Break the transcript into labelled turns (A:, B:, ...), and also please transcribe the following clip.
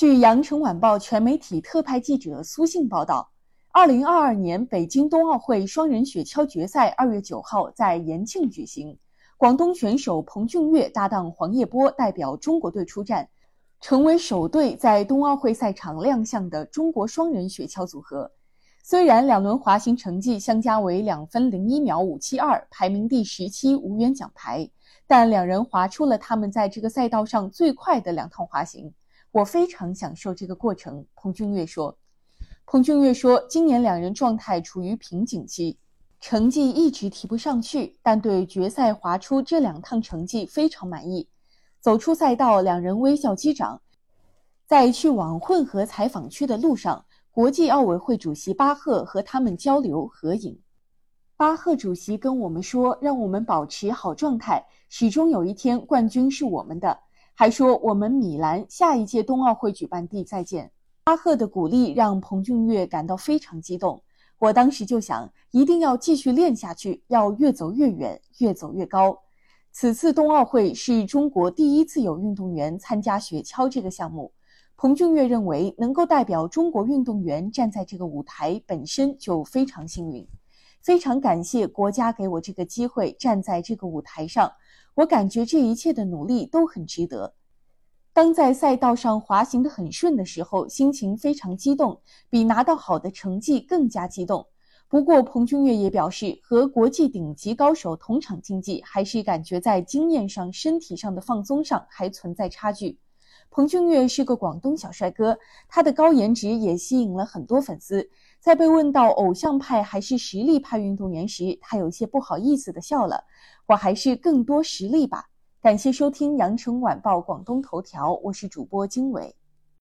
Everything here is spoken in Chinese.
A: 据羊城晚报全媒体特派记者苏信报道，二零二二年北京冬奥会双人雪橇决赛二月九号在延庆举行。广东选手彭俊岳搭档黄叶波代表中国队出战，成为首对在冬奥会赛场亮相的中国双人雪橇组合。虽然两轮滑行成绩相加为两分零一秒五七二，排名第十七，无缘奖牌，但两人滑出了他们在这个赛道上最快的两趟滑行。我非常享受这个过程，彭俊岳说。彭俊岳说，今年两人状态处于瓶颈期，成绩一直提不上去，但对决赛滑出这两趟成绩非常满意。走出赛道，两人微笑击掌。在去往混合采访区的路上，国际奥委会主席巴赫和他们交流合影。巴赫主席跟我们说，让我们保持好状态，始终有一天冠军是我们的。还说我们米兰下一届冬奥会举办地再见。巴赫的鼓励让彭俊岳感到非常激动。我当时就想，一定要继续练下去，要越走越远，越走越高。此次冬奥会是中国第一次有运动员参加雪橇这个项目。彭俊岳认为，能够代表中国运动员站在这个舞台本身就非常幸运。非常感谢国家给我这个机会站在这个舞台上。我感觉这一切的努力都很值得。当在赛道上滑行的很顺的时候，心情非常激动，比拿到好的成绩更加激动。不过，彭俊岳也表示，和国际顶级高手同场竞技，还是感觉在经验上、身体上的放松上还存在差距。彭俊岳是个广东小帅哥，他的高颜值也吸引了很多粉丝。在被问到偶像派还是实力派运动员时，他有些不好意思的笑了：“我还是更多实力吧。”感谢收听羊城晚报广东头条，我是主播经纬。